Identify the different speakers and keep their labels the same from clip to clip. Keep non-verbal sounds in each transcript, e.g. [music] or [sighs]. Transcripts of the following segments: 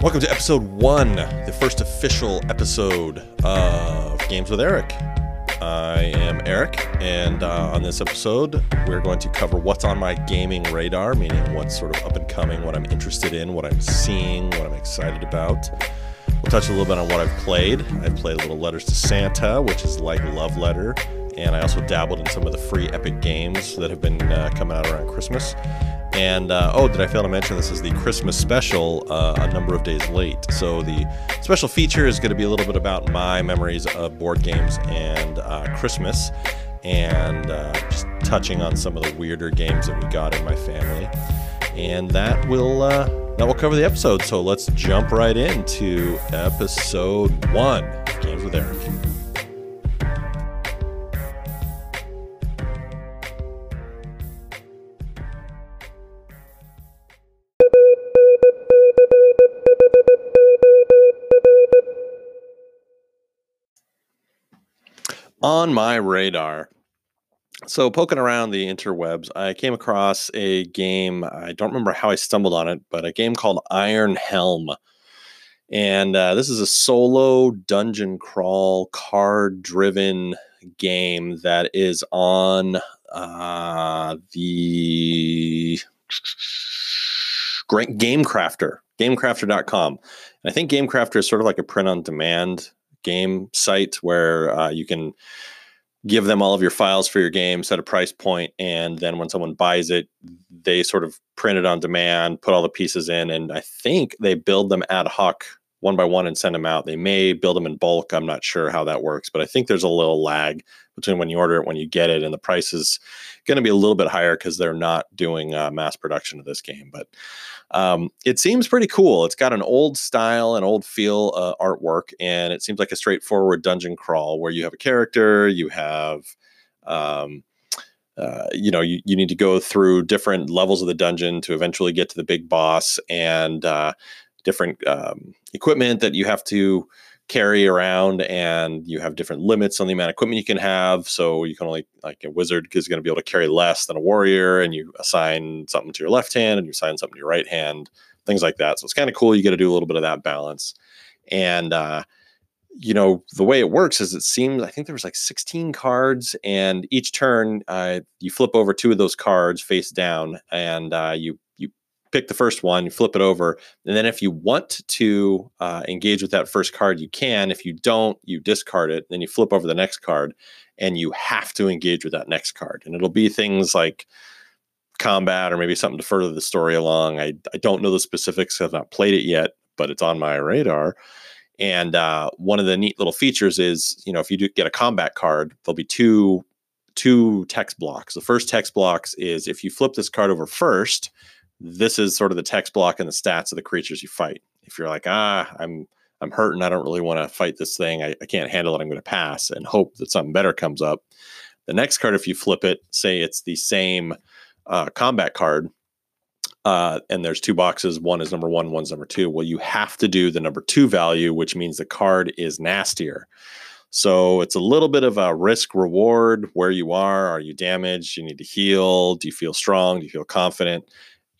Speaker 1: Welcome to episode one, the first official episode of Games with Eric. I am Eric, and uh, on this episode, we're going to cover what's on my gaming radar, meaning what's sort of up and coming, what I'm interested in, what I'm seeing, what I'm excited about. We'll touch a little bit on what I've played. I've played Little Letters to Santa, which is like a Love Letter, and I also dabbled in some of the free Epic games that have been uh, coming out around Christmas. And uh, oh, did I fail to mention this is the Christmas special uh, a number of days late? So the special feature is going to be a little bit about my memories of board games and uh, Christmas, and uh, just touching on some of the weirder games that we got in my family. And that will uh, that will cover the episode. So let's jump right into episode one, Games with Eric. On my radar. So, poking around the interwebs, I came across a game. I don't remember how I stumbled on it, but a game called Iron Helm. And uh, this is a solo dungeon crawl, card driven game that is on uh, the Gamecrafter, gamecrafter.com. And I think Gamecrafter is sort of like a print on demand game site where uh, you can give them all of your files for your game, set a price point, and then when someone buys it, they sort of print it on demand, put all the pieces in, and I think they build them ad hoc one by one and send them out. They may build them in bulk. I'm not sure how that works, but I think there's a little lag between when you order it when you get it, and the price is going to be a little bit higher because they're not doing uh, mass production of this game. But um, it seems pretty cool. It's got an old style and old feel uh, artwork, and it seems like a straightforward dungeon crawl where you have a character, you have um, uh, you know, you, you need to go through different levels of the dungeon to eventually get to the big boss and uh, different um, equipment that you have to carry around and you have different limits on the amount of equipment you can have. So you can only like a wizard is going to be able to carry less than a warrior and you assign something to your left hand and you assign something to your right hand things like that. So it's kind of cool you get to do a little bit of that balance. And uh, you know the way it works is it seems i think there was like 16 cards and each turn uh, you flip over two of those cards face down and uh, you pick the first one, you flip it over, and then if you want to uh, engage with that first card, you can. If you don't, you discard it. Then you flip over the next card, and you have to engage with that next card. And it'll be things like combat or maybe something to further the story along. I, I don't know the specifics. I've not played it yet, but it's on my radar. And uh, one of the neat little features is, you know, if you do get a combat card, there'll be two two text blocks. The first text blocks is if you flip this card over first, this is sort of the text block and the stats of the creatures you fight. If you're like, ah, I'm I'm hurting, I don't really want to fight this thing, I, I can't handle it, I'm going to pass and hope that something better comes up. The next card, if you flip it, say it's the same uh, combat card, uh, and there's two boxes. One is number one, one's number two. Well, you have to do the number two value, which means the card is nastier. So it's a little bit of a risk reward where you are. Are you damaged? You need to heal. Do you feel strong? Do you feel confident?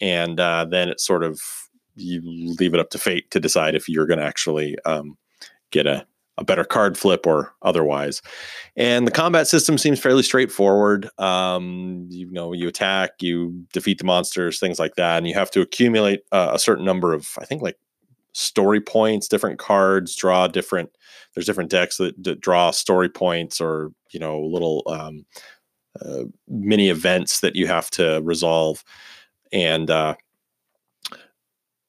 Speaker 1: And uh, then it's sort of you leave it up to fate to decide if you're going to actually um, get a, a better card flip or otherwise. And the combat system seems fairly straightforward. Um, you know, you attack, you defeat the monsters, things like that, and you have to accumulate uh, a certain number of, I think, like story points, different cards, draw different. There's different decks that, that draw story points or you know little um, uh, mini events that you have to resolve and uh,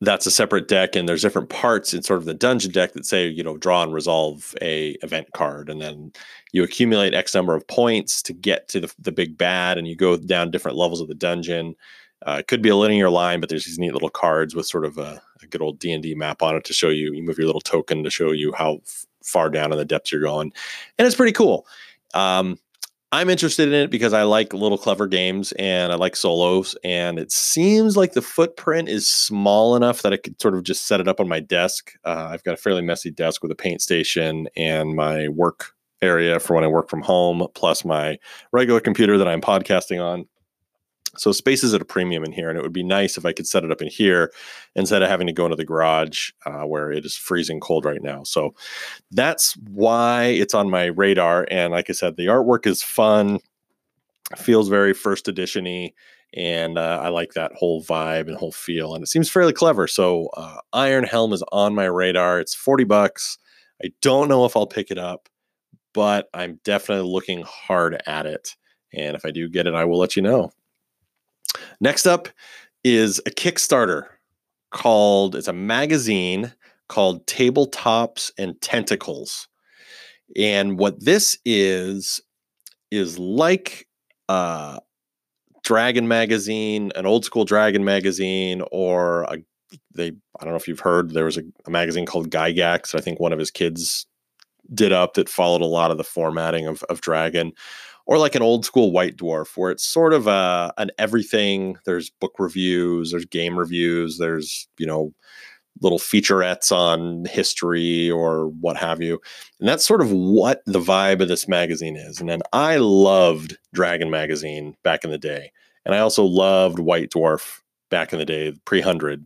Speaker 1: that's a separate deck and there's different parts in sort of the dungeon deck that say you know draw and resolve a event card and then you accumulate x number of points to get to the, the big bad and you go down different levels of the dungeon. Uh, it could be a linear line but there's these neat little cards with sort of a, a good old d&d map on it to show you you move your little token to show you how f- far down in the depths you're going and it's pretty cool. Um, I'm interested in it because I like little clever games and I like solos. And it seems like the footprint is small enough that I could sort of just set it up on my desk. Uh, I've got a fairly messy desk with a paint station and my work area for when I work from home, plus my regular computer that I'm podcasting on. So space is at a premium in here, and it would be nice if I could set it up in here instead of having to go into the garage uh, where it is freezing cold right now. So that's why it's on my radar. And like I said, the artwork is fun, feels very first editiony, and uh, I like that whole vibe and whole feel, and it seems fairly clever. So uh, Iron Helm is on my radar. It's forty bucks. I don't know if I'll pick it up, but I'm definitely looking hard at it. And if I do get it, I will let you know. Next up is a Kickstarter called, it's a magazine called Tabletops and Tentacles. And what this is, is like uh, Dragon magazine, an old school Dragon magazine, or a they I don't know if you've heard there was a, a magazine called Gygax. I think one of his kids did up that followed a lot of the formatting of, of Dragon or like an old school White Dwarf, where it's sort of a an everything. There's book reviews, there's game reviews, there's you know little featurettes on history or what have you. And that's sort of what the vibe of this magazine is. And then I loved Dragon magazine back in the day, and I also loved White Dwarf back in the day, pre hundred.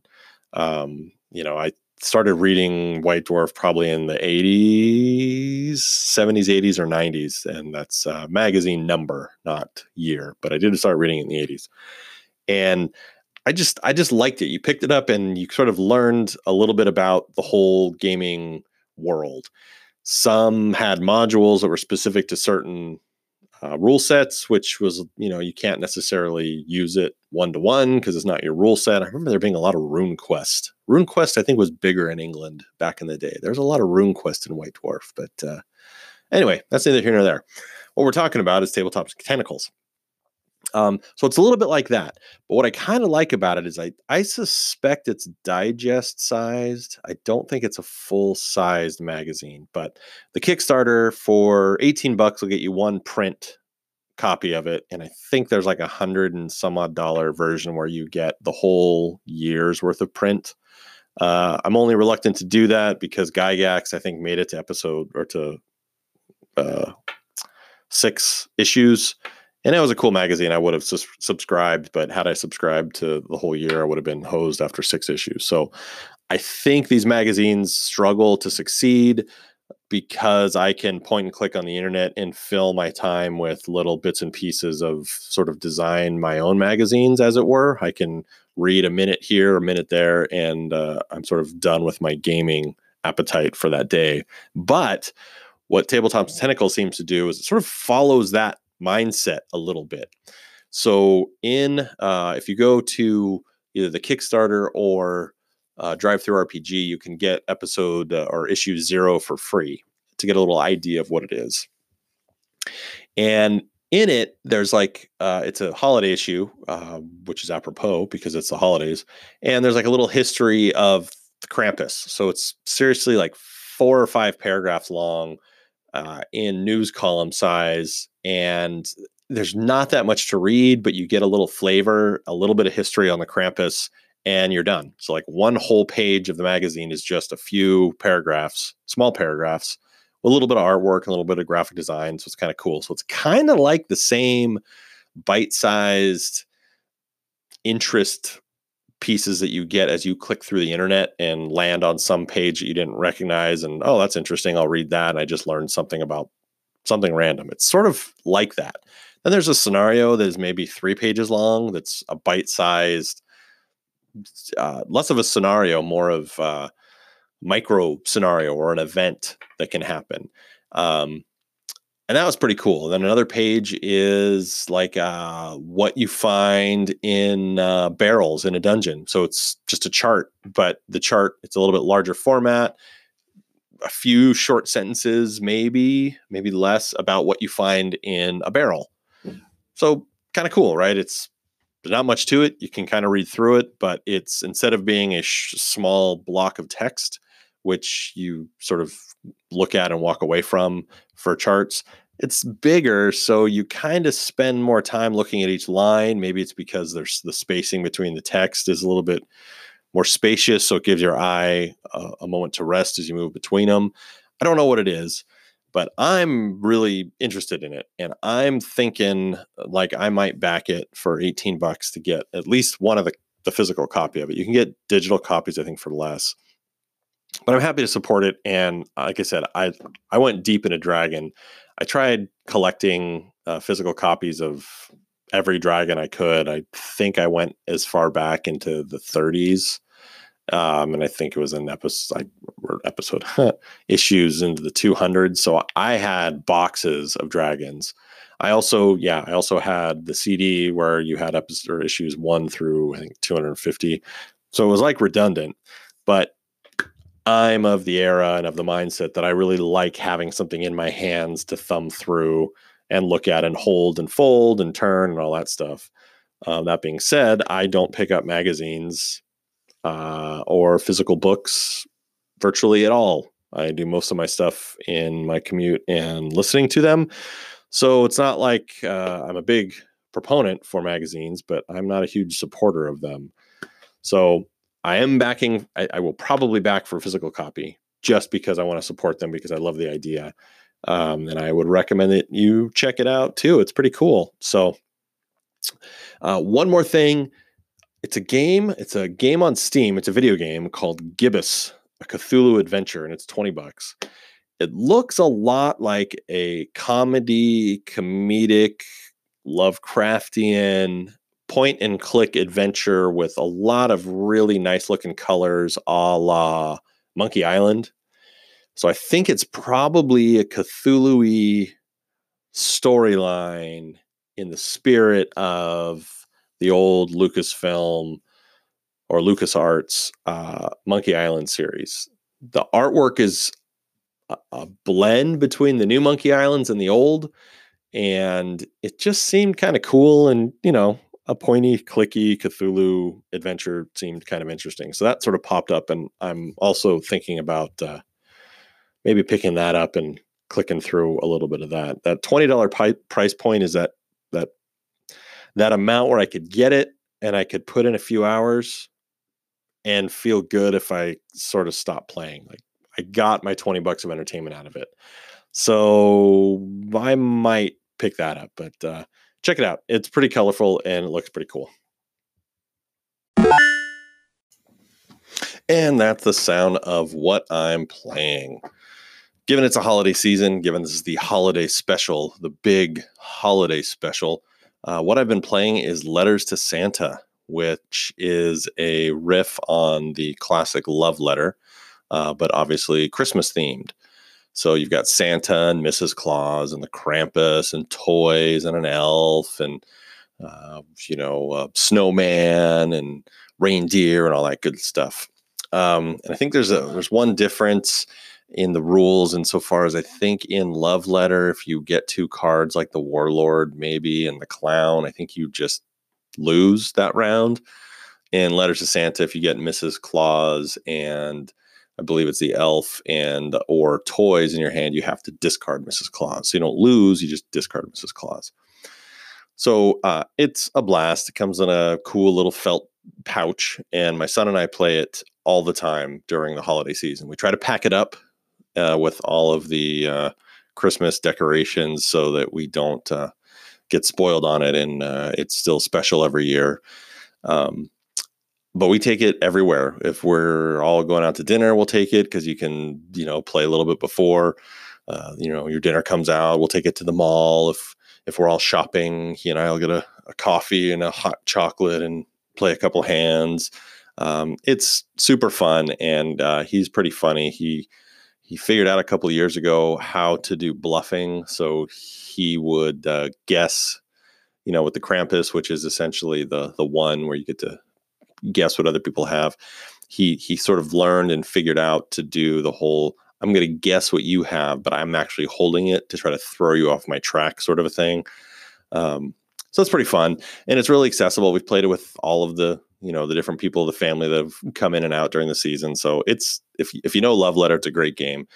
Speaker 1: Um, you know, I started reading White Dwarf probably in the 80s, 70s, 80s, or 90s. And that's uh, magazine number, not year. But I did start reading it in the 80s. And I just I just liked it. You picked it up and you sort of learned a little bit about the whole gaming world. Some had modules that were specific to certain uh, rule sets, which was, you know, you can't necessarily use it one to one because it's not your rule set. I remember there being a lot of RuneQuest. RuneQuest, I think, was bigger in England back in the day. There's a lot of RuneQuest in White Dwarf. But uh, anyway, that's neither here nor there. What we're talking about is tabletop tentacles. Um, so it's a little bit like that. But what I kind of like about it is I, I suspect it's digest sized. I don't think it's a full sized magazine, but the Kickstarter for 18 bucks will get you one print copy of it. And I think there's like a hundred and some odd dollar version where you get the whole year's worth of print. Uh, I'm only reluctant to do that because Gygax, I think, made it to episode or to uh, six issues and it was a cool magazine. I would have sus- subscribed, but had I subscribed to the whole year, I would have been hosed after six issues. So I think these magazines struggle to succeed because I can point and click on the internet and fill my time with little bits and pieces of sort of design my own magazines, as it were. I can read a minute here, a minute there, and uh, I'm sort of done with my gaming appetite for that day. But what Tabletop's Tentacle seems to do is it sort of follows that mindset a little bit. So, in uh, if you go to either the Kickstarter or uh, DriveThruRPG, you can get episode uh, or issue zero for free to get a little idea of what it is. And in it, there's like uh, it's a holiday issue, uh, which is apropos because it's the holidays, and there's like a little history of Krampus. So it's seriously like four or five paragraphs long uh, in news column size, and there's not that much to read, but you get a little flavor, a little bit of history on the Krampus, and you're done. So, like one whole page of the magazine is just a few paragraphs, small paragraphs, a little bit of artwork a little bit of graphic design. So, it's kind of cool. So, it's kind of like the same bite sized interest pieces that you get as you click through the internet and land on some page that you didn't recognize and oh that's interesting i'll read that and i just learned something about something random. It's sort of like that. Then there's a scenario that is maybe three pages long that's a bite-sized uh, less of a scenario more of a micro scenario or an event that can happen. Um, and that was pretty cool. Then another page is like uh, what you find in uh, barrels in a dungeon. So it's just a chart, but the chart it's a little bit larger format. A few short sentences, maybe maybe less about what you find in a barrel. So kind of cool, right? It's not much to it. You can kind of read through it, but it's instead of being a sh- small block of text, which you sort of look at and walk away from for charts. It's bigger, so you kind of spend more time looking at each line. Maybe it's because there's the spacing between the text is a little bit more spacious, so it gives your eye a, a moment to rest as you move between them. I don't know what it is, but I'm really interested in it. And I'm thinking like I might back it for 18 bucks to get at least one of the, the physical copy of it. You can get digital copies, I think, for less. But I'm happy to support it. And like I said, I I went deep into Dragon. I tried collecting uh, physical copies of every dragon I could. I think I went as far back into the 30s um, and I think it was an episode, episode [laughs] issues into the 200s. So I had boxes of dragons. I also, yeah, I also had the CD where you had episode issues one through I think 250. So it was like redundant, but I'm of the era and of the mindset that I really like having something in my hands to thumb through and look at and hold and fold and turn and all that stuff. Um, that being said, I don't pick up magazines uh, or physical books virtually at all. I do most of my stuff in my commute and listening to them. So it's not like uh, I'm a big proponent for magazines, but I'm not a huge supporter of them. So I am backing, I, I will probably back for physical copy just because I want to support them because I love the idea. Um, and I would recommend that you check it out too. It's pretty cool. So, uh, one more thing it's a game. It's a game on Steam. It's a video game called Gibbous, a Cthulhu adventure, and it's 20 bucks. It looks a lot like a comedy, comedic, Lovecraftian point and click adventure with a lot of really nice looking colors a la Monkey Island. So I think it's probably a Cthulhu storyline in the spirit of the old Lucasfilm or LucasArts uh, Monkey Island series. The artwork is a, a blend between the new Monkey Islands and the old, and it just seemed kind of cool and you know a pointy, clicky Cthulhu adventure seemed kind of interesting. So that sort of popped up, and I'm also thinking about uh, maybe picking that up and clicking through a little bit of that. That twenty dollar price point is that that that amount where I could get it and I could put in a few hours and feel good if I sort of stop playing. Like I got my 20 bucks of entertainment out of it. So I might pick that up, but uh, check it out. It's pretty colorful and it looks pretty cool. And that's the sound of what I'm playing. Given it's a holiday season, given this is the holiday special, the big holiday special, uh, what I've been playing is Letters to Santa, which is a riff on the classic love letter, uh, but obviously Christmas themed. So you've got Santa and Mrs. Claus and the Krampus and toys and an elf and uh, you know snowman and reindeer and all that good stuff. Um, and I think there's a there's one difference in the rules insofar as I think in Love Letter, if you get two cards like the Warlord, maybe, and the Clown, I think you just lose that round. In Letters to Santa, if you get Mrs. Claus and I believe it's the elf and or toys in your hand, you have to discard Mrs. Claus. So you don't lose, you just discard Mrs. Claus. So uh, it's a blast. It comes in a cool little felt pouch, and my son and I play it all the time during the holiday season. We try to pack it up uh, with all of the uh, Christmas decorations so that we don't uh, get spoiled on it. And uh, it's still special every year. Um, but we take it everywhere. If we're all going out to dinner, we'll take it because you can, you know, play a little bit before. Uh, you know, your dinner comes out. We'll take it to the mall. If if we're all shopping, he and I'll get a, a coffee and a hot chocolate and play a couple hands. Um, it's super fun, and uh, he's pretty funny. He he figured out a couple years ago how to do bluffing. So he would uh, guess, you know, with the Krampus, which is essentially the the one where you get to guess what other people have. He he sort of learned and figured out to do the whole. I'm going to guess what you have, but I'm actually holding it to try to throw you off my track, sort of a thing. Um, so it's pretty fun, and it's really accessible. We've played it with all of the you know the different people the family that have come in and out during the season. So it's if if you know Love Letter, it's a great game.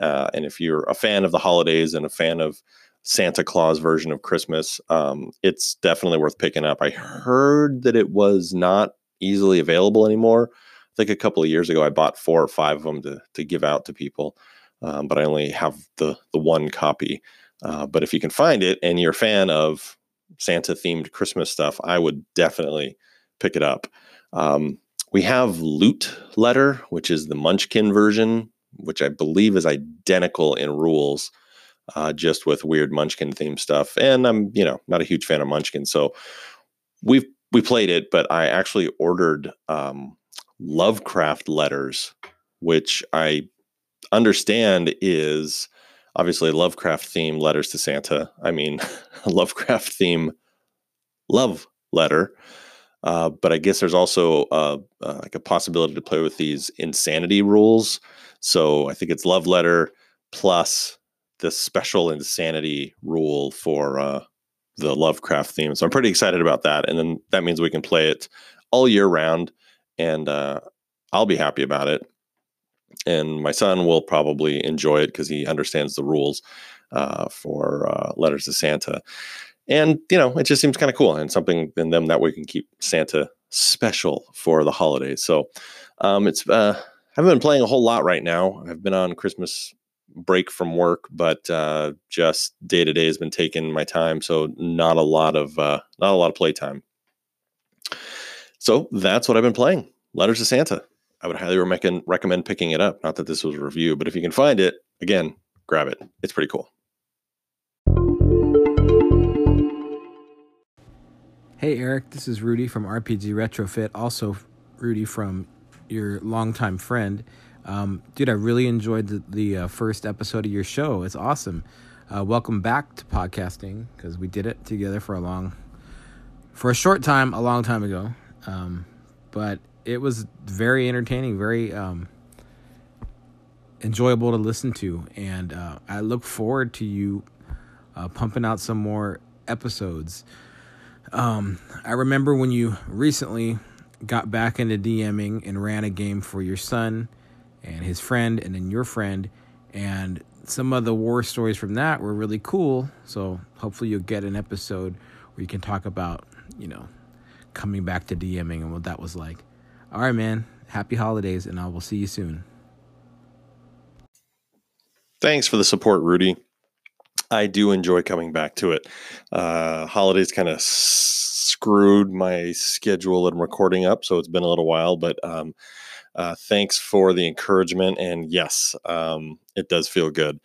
Speaker 1: Uh, and if you're a fan of the holidays and a fan of Santa Claus version of Christmas, um, it's definitely worth picking up. I heard that it was not easily available anymore. I think a couple of years ago I bought four or five of them to to give out to people. um, but I only have the the one copy. Uh, but if you can find it and you're a fan of Santa themed Christmas stuff, I would definitely pick it up. Um, we have Loot Letter, which is the Munchkin version, which I believe is identical in rules, uh, just with weird Munchkin themed stuff. And I'm, you know, not a huge fan of Munchkin, so we've we played it, but I actually ordered um, Lovecraft letters, which I understand is obviously Lovecraft theme letters to Santa. I mean, [laughs] Lovecraft theme love letter. Uh, but I guess there's also like a possibility to play with these insanity rules. So I think it's love letter plus the special insanity rule for uh, the Lovecraft theme. So I'm pretty excited about that. And then that means we can play it all year round, and uh, I'll be happy about it. And my son will probably enjoy it because he understands the rules uh, for uh, letters to Santa. And you know, it just seems kind of cool and something in them that we can keep Santa special for the holidays. So um, it's uh, I haven't been playing a whole lot right now. I've been on Christmas break from work, but uh, just day to day has been taking my time, so not a lot of uh, not a lot of playtime. So that's what I've been playing. Letters to Santa. I would highly recommend recommend picking it up. Not that this was a review, but if you can find it, again, grab it. It's pretty cool.
Speaker 2: Hey Eric, this is Rudy from RPG Retrofit. Also, Rudy from your longtime friend. Um, dude, I really enjoyed the, the uh, first episode of your show. It's awesome. Uh, welcome back to podcasting because we did it together for a long, for a short time, a long time ago. Um, but it was very entertaining, very um, enjoyable to listen to, and uh, I look forward to you uh, pumping out some more episodes. Um, I remember when you recently got back into DMing and ran a game for your son and his friend and then your friend. And some of the war stories from that were really cool. So hopefully you'll get an episode where you can talk about you know coming back to dming and what that was like. All right man. Happy holidays and i will see you soon.
Speaker 1: Thanks for the support rudy. I do enjoy coming back to it. Uh holidays kind of screwed my schedule and recording up so it's been a little while but um uh, thanks for the encouragement. And yes, um, it does feel good.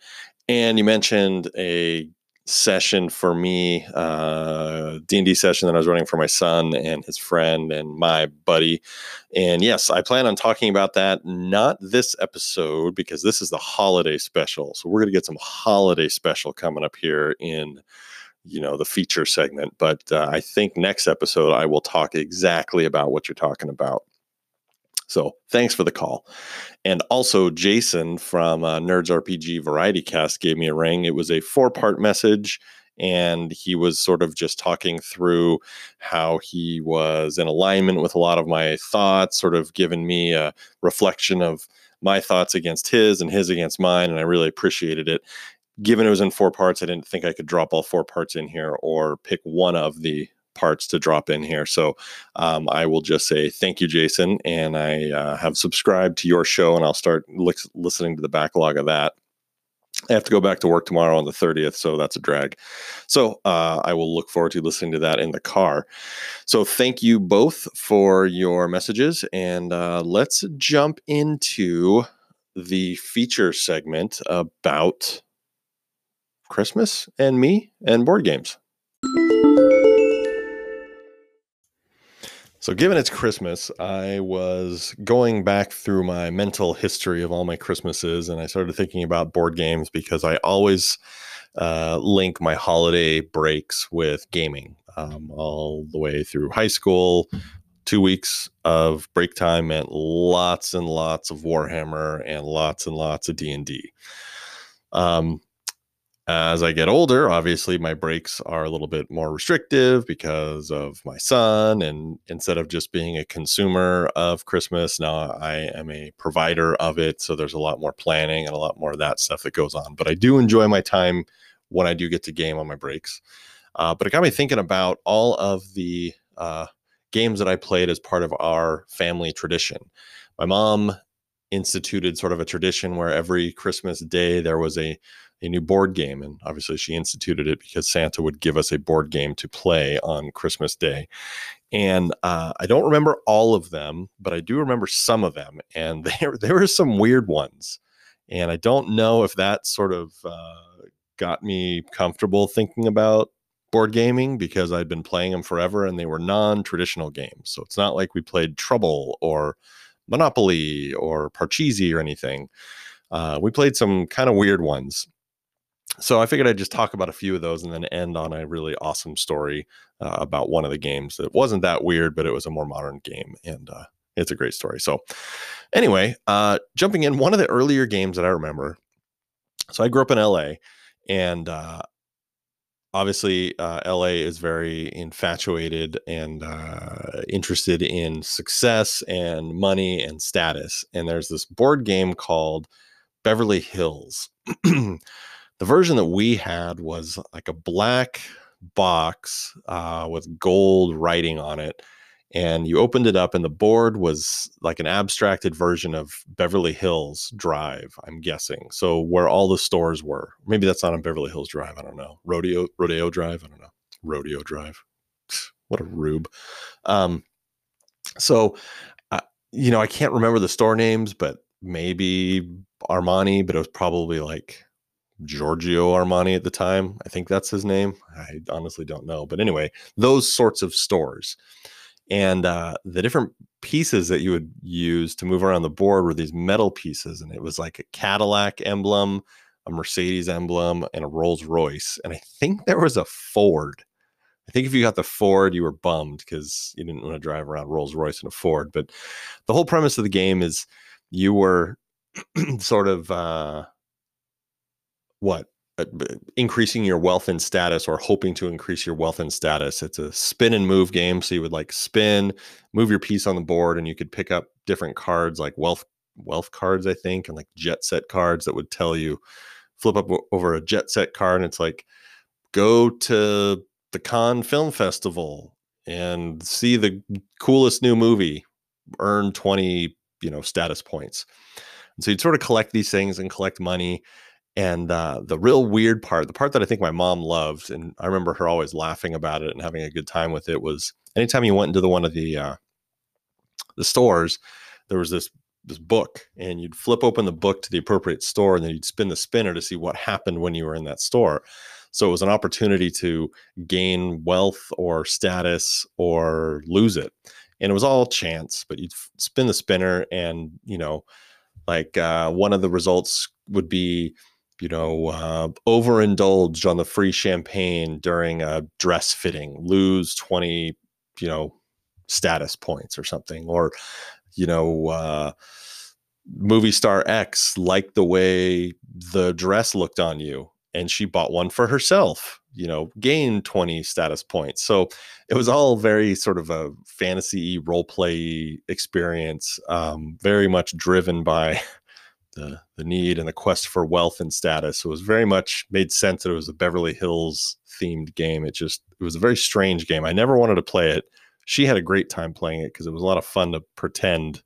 Speaker 1: And you mentioned a session for me, uh, D&D session that I was running for my son and his friend and my buddy. And yes, I plan on talking about that, not this episode, because this is the holiday special. So we're going to get some holiday special coming up here in you know the feature segment but uh, i think next episode i will talk exactly about what you're talking about so thanks for the call. And also, Jason from uh, Nerds RPG Variety Cast gave me a ring. It was a four part message, and he was sort of just talking through how he was in alignment with a lot of my thoughts, sort of giving me a reflection of my thoughts against his and his against mine. And I really appreciated it. Given it was in four parts, I didn't think I could drop all four parts in here or pick one of the parts to drop in here. So um, I will just say thank you, Jason. And I uh, have subscribed to your show and I'll start li- listening to the backlog of that. I have to go back to work tomorrow on the 30th, so that's a drag. So uh, I will look forward to listening to that in the car. So thank you both for your messages, and uh, let's jump into the feature segment about Christmas and me and board games. So, given it's Christmas, I was going back through my mental history of all my Christmases, and I started thinking about board games because I always uh, link my holiday breaks with gaming. Um, all the way through high school, two weeks of break time meant lots and lots of Warhammer and lots and lots of D and D. Um, as I get older, obviously my breaks are a little bit more restrictive because of my son. And instead of just being a consumer of Christmas, now I am a provider of it. So there's a lot more planning and a lot more of that stuff that goes on. But I do enjoy my time when I do get to game on my breaks. Uh, but it got me thinking about all of the uh, games that I played as part of our family tradition. My mom instituted sort of a tradition where every Christmas day there was a a new board game. And obviously, she instituted it because Santa would give us a board game to play on Christmas Day. And uh, I don't remember all of them, but I do remember some of them. And [laughs] there, there were some weird ones. And I don't know if that sort of uh, got me comfortable thinking about board gaming because I'd been playing them forever and they were non traditional games. So it's not like we played Trouble or Monopoly or Parcheesi or anything. Uh, we played some kind of weird ones so I figured I'd just talk about a few of those and then end on a really awesome story uh, about one of the games that wasn't that weird, but it was a more modern game, and uh, it's a great story. So, anyway, uh, jumping in, one of the earlier games that I remember. So I grew up in LA, and uh, obviously uh, LA is very infatuated and uh, interested in success and money and status. And there's this board game called Beverly Hills. [clears throat] the version that we had was like a black box uh, with gold writing on it and you opened it up and the board was like an abstracted version of beverly hills drive i'm guessing. So where all the stores were. Maybe that's not on beverly hills drive i don't know. Rodeo rodeo drive i don't know. Rodeo drive. [sighs] What a rube. Um, so uh, you know i can't remember the store names but maybe armani but it was probably like Giorgio Armani at the time. I think that's his name. I honestly don't know. But anyway, those sorts of stores. And uh, the different pieces that you would use to move around the board were these metal pieces. And it was like a Cadillac emblem, a Mercedes emblem, and a Rolls Royce. And I think there was a Ford. I think if you got the Ford, you were bummed because you didn't want to drive around Rolls Royce in a Ford. But the whole premise of the game is you were [clears throat] sort of. Uh, what uh, increasing your wealth and status or hoping to increase your wealth and status. It's a spin and move game. So you would like spin, move your piece on the board, and you could pick up different cards like wealth wealth cards, I think, and like jet set cards that would tell you flip up over a jet set card, and it's like go to the Cannes Film Festival and see the coolest new movie, earn 20, you know, status points. And so you'd sort of collect these things and collect money and uh, the real weird part, the part that I think my mom loved, and I remember her always laughing about it and having a good time with it, was anytime you went into the one of the uh, the stores, there was this this book, and you'd flip open the book to the appropriate store, and then you'd spin the spinner to see what happened when you were in that store. So it was an opportunity to gain wealth or status or lose it, and it was all chance. But you'd spin the spinner, and you know, like uh, one of the results would be you know, uh, overindulged on the free champagne during a dress fitting, lose 20, you know, status points or something, or, you know, uh, movie star X liked the way the dress looked on you and she bought one for herself, you know, gained 20 status points. So it was all very sort of a fantasy role play experience, um, very much driven by [laughs] the the need and the quest for wealth and status. So it was very much made sense that it was a Beverly Hills themed game. It just it was a very strange game. I never wanted to play it. She had a great time playing it because it was a lot of fun to pretend,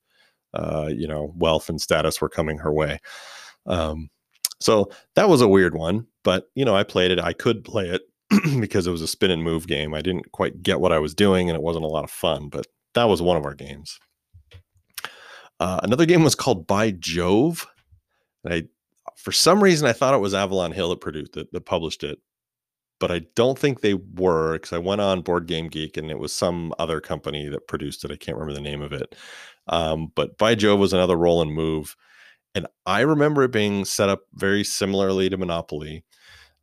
Speaker 1: uh, you know, wealth and status were coming her way. Um, so that was a weird one, but you know, I played it. I could play it [clears throat] because it was a spin and move game. I didn't quite get what I was doing, and it wasn't a lot of fun. But that was one of our games. Uh, another game was called By Jove. And I, for some reason, I thought it was Avalon Hill that produced it, that published it, but I don't think they were because I went on Board Game Geek and it was some other company that produced it. I can't remember the name of it. Um, but By Jove was another roll and move. And I remember it being set up very similarly to Monopoly.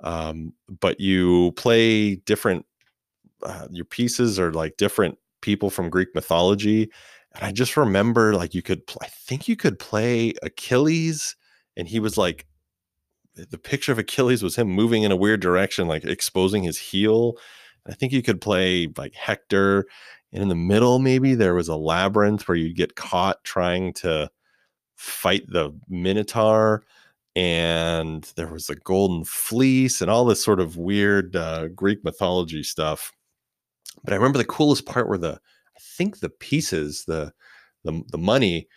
Speaker 1: Um, but you play different, uh, your pieces are like different people from Greek mythology. And I just remember like you could, pl- I think you could play Achilles and he was like the picture of Achilles was him moving in a weird direction, like exposing his heel. I think you could play like Hector. And in the middle, maybe there was a labyrinth where you'd get caught trying to fight the Minotaur. And there was the golden fleece and all this sort of weird uh, Greek mythology stuff. But I remember the coolest part were the, I think the pieces, the the, the money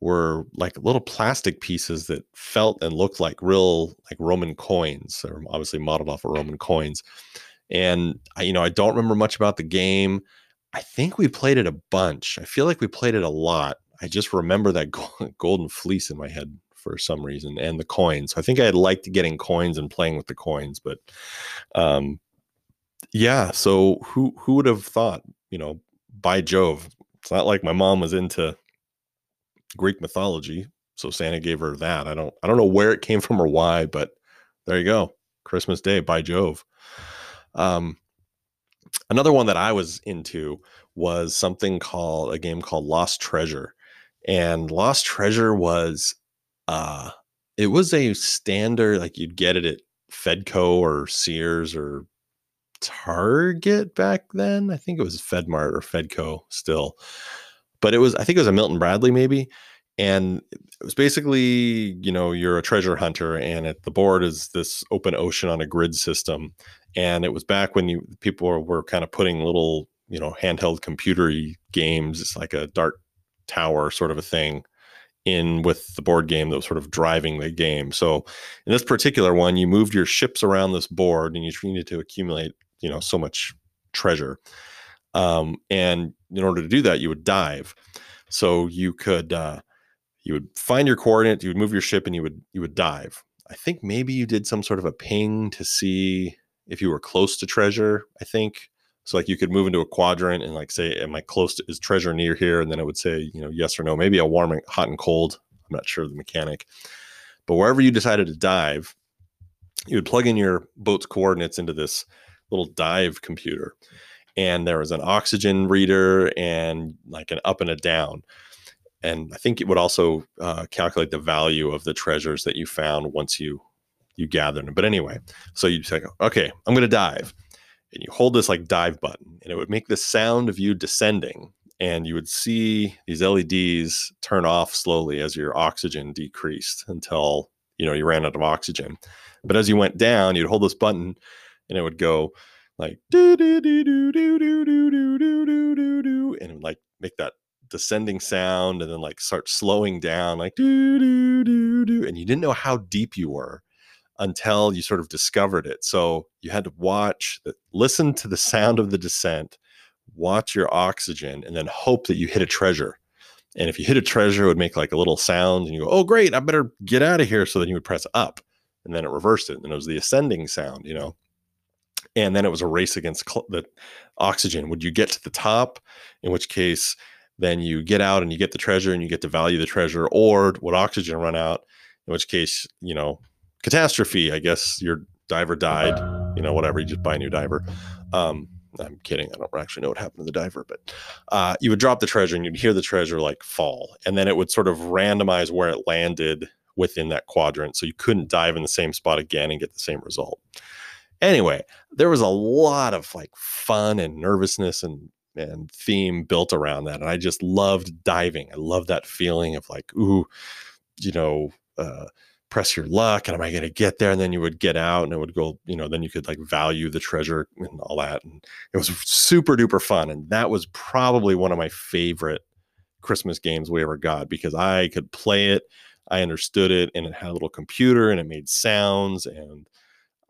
Speaker 1: were like little plastic pieces that felt and looked like real like Roman coins, or obviously modeled off of Roman coins. And I, you know, I don't remember much about the game. I think we played it a bunch. I feel like we played it a lot. I just remember that [laughs] golden fleece in my head for some reason and the coins. I think I had liked getting coins and playing with the coins, but um yeah, so who who would have thought, you know, by Jove. It's not like my mom was into Greek mythology, so Santa gave her that. I don't I don't know where it came from or why, but there you go. Christmas Day by Jove. Um another one that I was into was something called a game called Lost Treasure. And Lost Treasure was uh it was a standard like you'd get it at Fedco or Sears or Target back then. I think it was FedMart or Fedco still. But it was I think it was a Milton Bradley maybe and it was basically you know you're a treasure hunter and at the board is this open ocean on a grid system and it was back when you people were, were kind of putting little you know handheld computery games it's like a dark tower sort of a thing in with the board game that was sort of driving the game. So in this particular one you moved your ships around this board and you needed to accumulate you know so much treasure. Um, and in order to do that you would dive so you could uh, you would find your coordinate, you would move your ship, and you would you would dive. I think maybe you did some sort of a ping to see if you were close to treasure. I think so. Like you could move into a quadrant and like say, "Am I close to is treasure near here?" And then it would say, you know, yes or no. Maybe a warm, and hot and cold. I'm not sure the mechanic, but wherever you decided to dive, you would plug in your boat's coordinates into this little dive computer, and there was an oxygen reader and like an up and a down and I think it would also uh, calculate the value of the treasures that you found once you you gathered them. But anyway, so you say, okay, I'm going to dive, and you hold this like dive button, and it would make the sound of you descending, and you would see these LEDs turn off slowly as your oxygen decreased until you know you ran out of oxygen. But as you went down, you'd hold this button, and it would go like do do do do do do do do do do do, and like make that descending sound and then like start slowing down like do do do do and you didn't know how deep you were until you sort of discovered it so you had to watch listen to the sound of the descent watch your oxygen and then hope that you hit a treasure and if you hit a treasure it would make like a little sound and you go oh great i better get out of here so then you would press up and then it reversed it and it was the ascending sound you know and then it was a race against cl- the oxygen would you get to the top in which case then you get out and you get the treasure and you get to value the treasure, or would oxygen run out? In which case, you know, catastrophe. I guess your diver died. You know, whatever. You just buy a new diver. Um, I'm kidding. I don't actually know what happened to the diver, but uh, you would drop the treasure and you'd hear the treasure like fall, and then it would sort of randomize where it landed within that quadrant, so you couldn't dive in the same spot again and get the same result. Anyway, there was a lot of like fun and nervousness and and theme built around that. And I just loved diving. I love that feeling of like, ooh, you know, uh, press your luck and am I going to get there? And then you would get out and it would go, you know, then you could like value the treasure and all that. And it was super duper fun. And that was probably one of my favorite Christmas games we ever got because I could play it. I understood it and it had a little computer and it made sounds and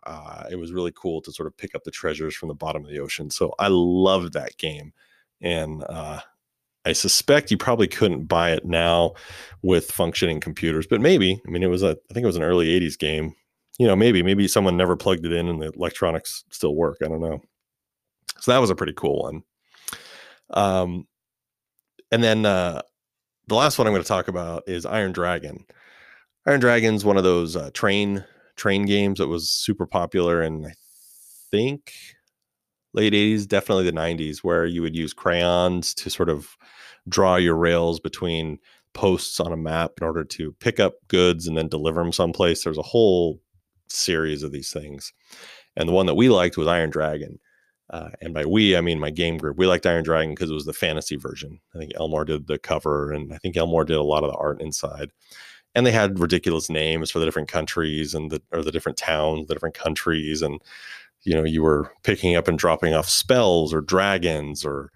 Speaker 1: uh, it was really cool to sort of pick up the treasures from the bottom of the ocean. So I loved that game, and uh, I suspect you probably couldn't buy it now with functioning computers, but maybe. I mean, it was a I think it was an early '80s game. You know, maybe maybe someone never plugged it in and the electronics still work. I don't know. So that was a pretty cool one. Um, and then uh, the last one I'm going to talk about is Iron Dragon. Iron Dragon's one of those uh, train train games that was super popular in I think late 80s, definitely the 90s, where you would use crayons to sort of draw your rails between posts on a map in order to pick up goods and then deliver them someplace. There's a whole series of these things. And the one that we liked was Iron Dragon. Uh, and by we, I mean my game group. We liked Iron Dragon because it was the fantasy version. I think Elmore did the cover, and I think Elmore did a lot of the art inside and they had ridiculous names for the different countries and the or the different towns, the different countries, and you know you were picking up and dropping off spells or dragons or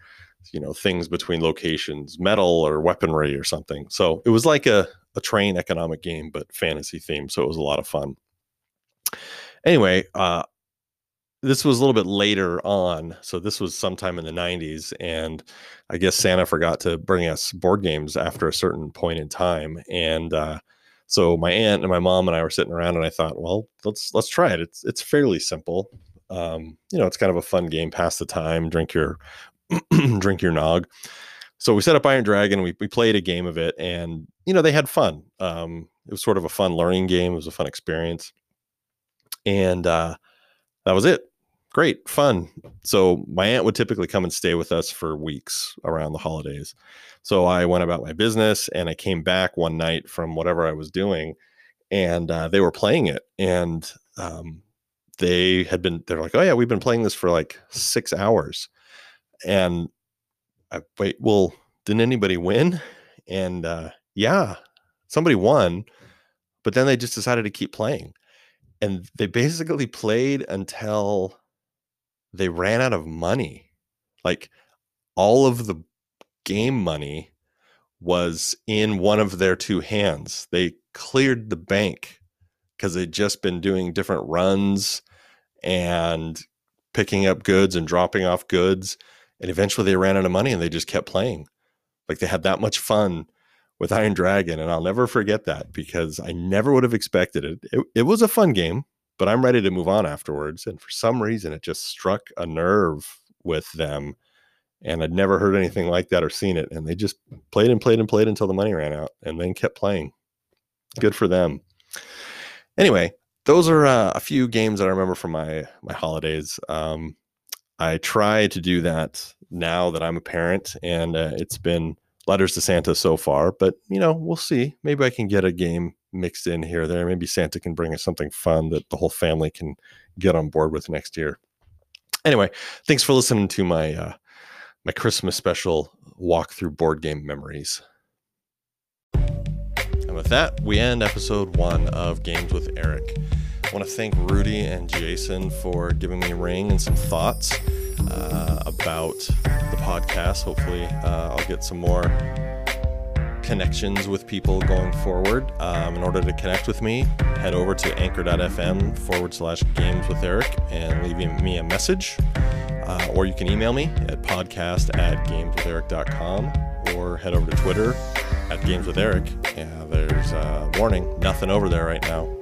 Speaker 1: you know things between locations, metal or weaponry or something. So it was like a a train economic game, but fantasy themed. So it was a lot of fun. Anyway, uh, this was a little bit later on. So this was sometime in the 90s. And I guess Santa forgot to bring us board games after a certain point in time. And uh, so my aunt and my mom and I were sitting around and I thought, well, let's let's try it. It's it's fairly simple. Um, you know, it's kind of a fun game, pass the time, drink your [clears throat] drink your nog. So we set up Iron Dragon. We we played a game of it, and you know they had fun. Um, it was sort of a fun learning game. It was a fun experience, and uh, that was it. Great fun. So my aunt would typically come and stay with us for weeks around the holidays. So I went about my business, and I came back one night from whatever I was doing, and uh, they were playing it, and um, they had been. They're like, "Oh yeah, we've been playing this for like six hours." and I wait, well, didn't anybody win? And uh, yeah, somebody won, but then they just decided to keep playing. And they basically played until they ran out of money. Like all of the game money was in one of their two hands. They cleared the bank because they'd just been doing different runs and picking up goods and dropping off goods and eventually they ran out of money and they just kept playing. Like they had that much fun with Iron Dragon. And I'll never forget that because I never would have expected it. It, it was a fun game, but I'm ready to move on afterwards. And for some reason, it just struck a nerve with them. And I'd never heard anything like that or seen it. And they just played and played and played until the money ran out and then kept playing. Good for them. Anyway, those are uh, a few games that I remember from my my holidays. Um, I try to do that now that I'm a parent, and uh, it's been letters to Santa so far. But you know, we'll see. Maybe I can get a game mixed in here there. Maybe Santa can bring us something fun that the whole family can get on board with next year. Anyway, thanks for listening to my uh, my Christmas special walk through board game memories. And with that, we end episode one of Games with Eric. I want to thank Rudy and Jason for giving me a ring and some thoughts uh, about the podcast. Hopefully, uh, I'll get some more connections with people going forward. Um, in order to connect with me, head over to anchor.fm forward slash games with Eric and leave me a message. Uh, or you can email me at podcast at gameswitheric.com or head over to Twitter at Games with Eric. Yeah, there's a warning, nothing over there right now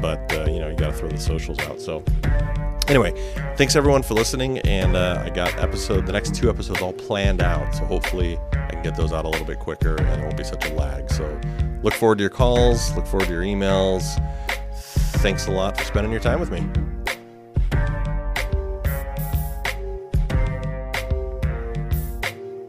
Speaker 1: but uh, you know you got to throw the socials out. So anyway, thanks everyone for listening, and uh, I got episode the next two episodes all planned out. So hopefully I can get those out a little bit quicker, and it won't be such a lag. So look forward to your calls. Look forward to your emails. Thanks a lot for spending your time with me.